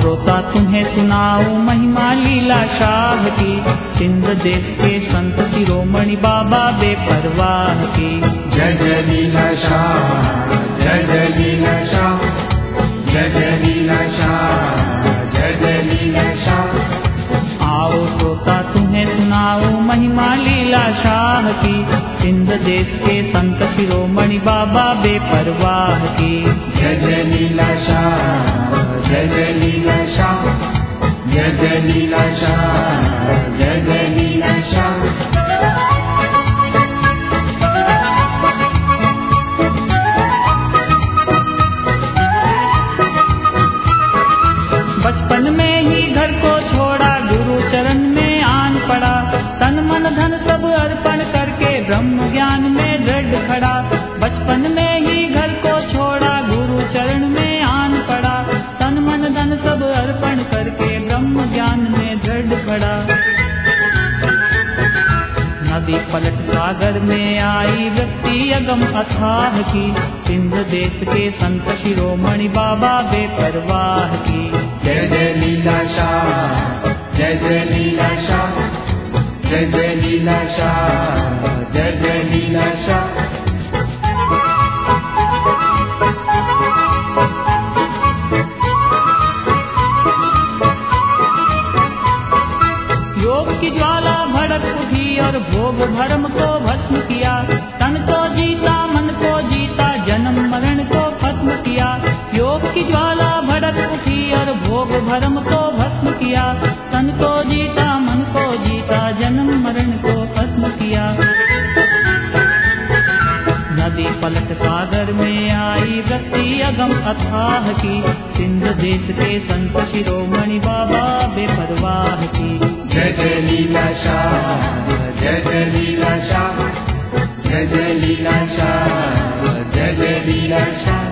श्रोता तुम्हें सुनाओ महिमा लीला शाह की। सिंध देश के संत शिरोमणि बाबा बेपरवाह की। जय जय लीला शाह जय जय लीला शाह जय जय लीला शाह जय जय लीला शाह। आओ श्रोता तुम्हें सुनाओ महिमा लीला शाह की। सिंध देश के संत शिरोमणि बाबा बेपरवाह की। जय जय लीला शाह बचपन में ही घर को छोड़ा, गुरु चरण में आन पड़ा। तन मन धन सब अर्पण करके ब्रह्म ज्ञान में दृढ़ खड़ा। बचपन में पलट सागर में आई व्यक्ति अगम अथाह की। सिंध देश के संत शिरोमणि बाबा बेपरवाह की। जय जय लीला शाह जय जय लीला शाह जय जय लीला शाह जय जय लीला शाह ज्वाला भड़क उठी और भोग भरम को भस्म किया। तन को जीता, मन को जीता, जन्म मरण को खत्म किया। योग की ज्वाला भड़क उठी और भोग भरम को भस्म किया। तन को जीता, मन को जीता, जन्म मरण को खत्म किया। नदी पलट सागर में आई वृत्ति अगम अथाह की। सिंध देश के संत शिरोमणि बाबा लीला शाह जय जय लीला शाह जय जय लीला शाह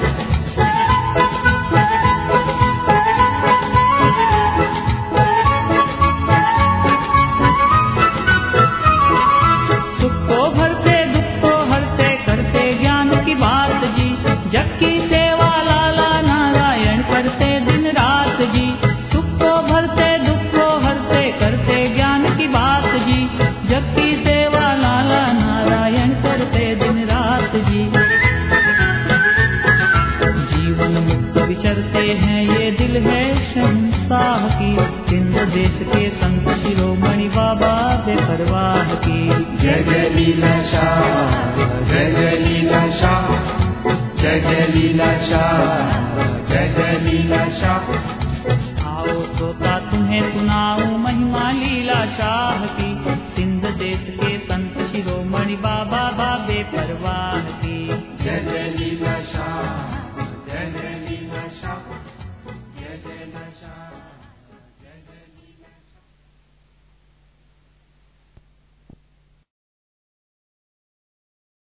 विचरते हैं ये दिल है शहंशाह की। सिंध देश के संत शिरोमणि बाबा बेपरवाह की। जय जय लीला शाह जय जय लीला शाह जय जय लीला शाह जय जय लीला शाह। आओ श्रोता तुम्हें सुनाओ महिमा लीला शाह की। सिंध देश के संत शिरोमणि बाबा बाबे परवाह की।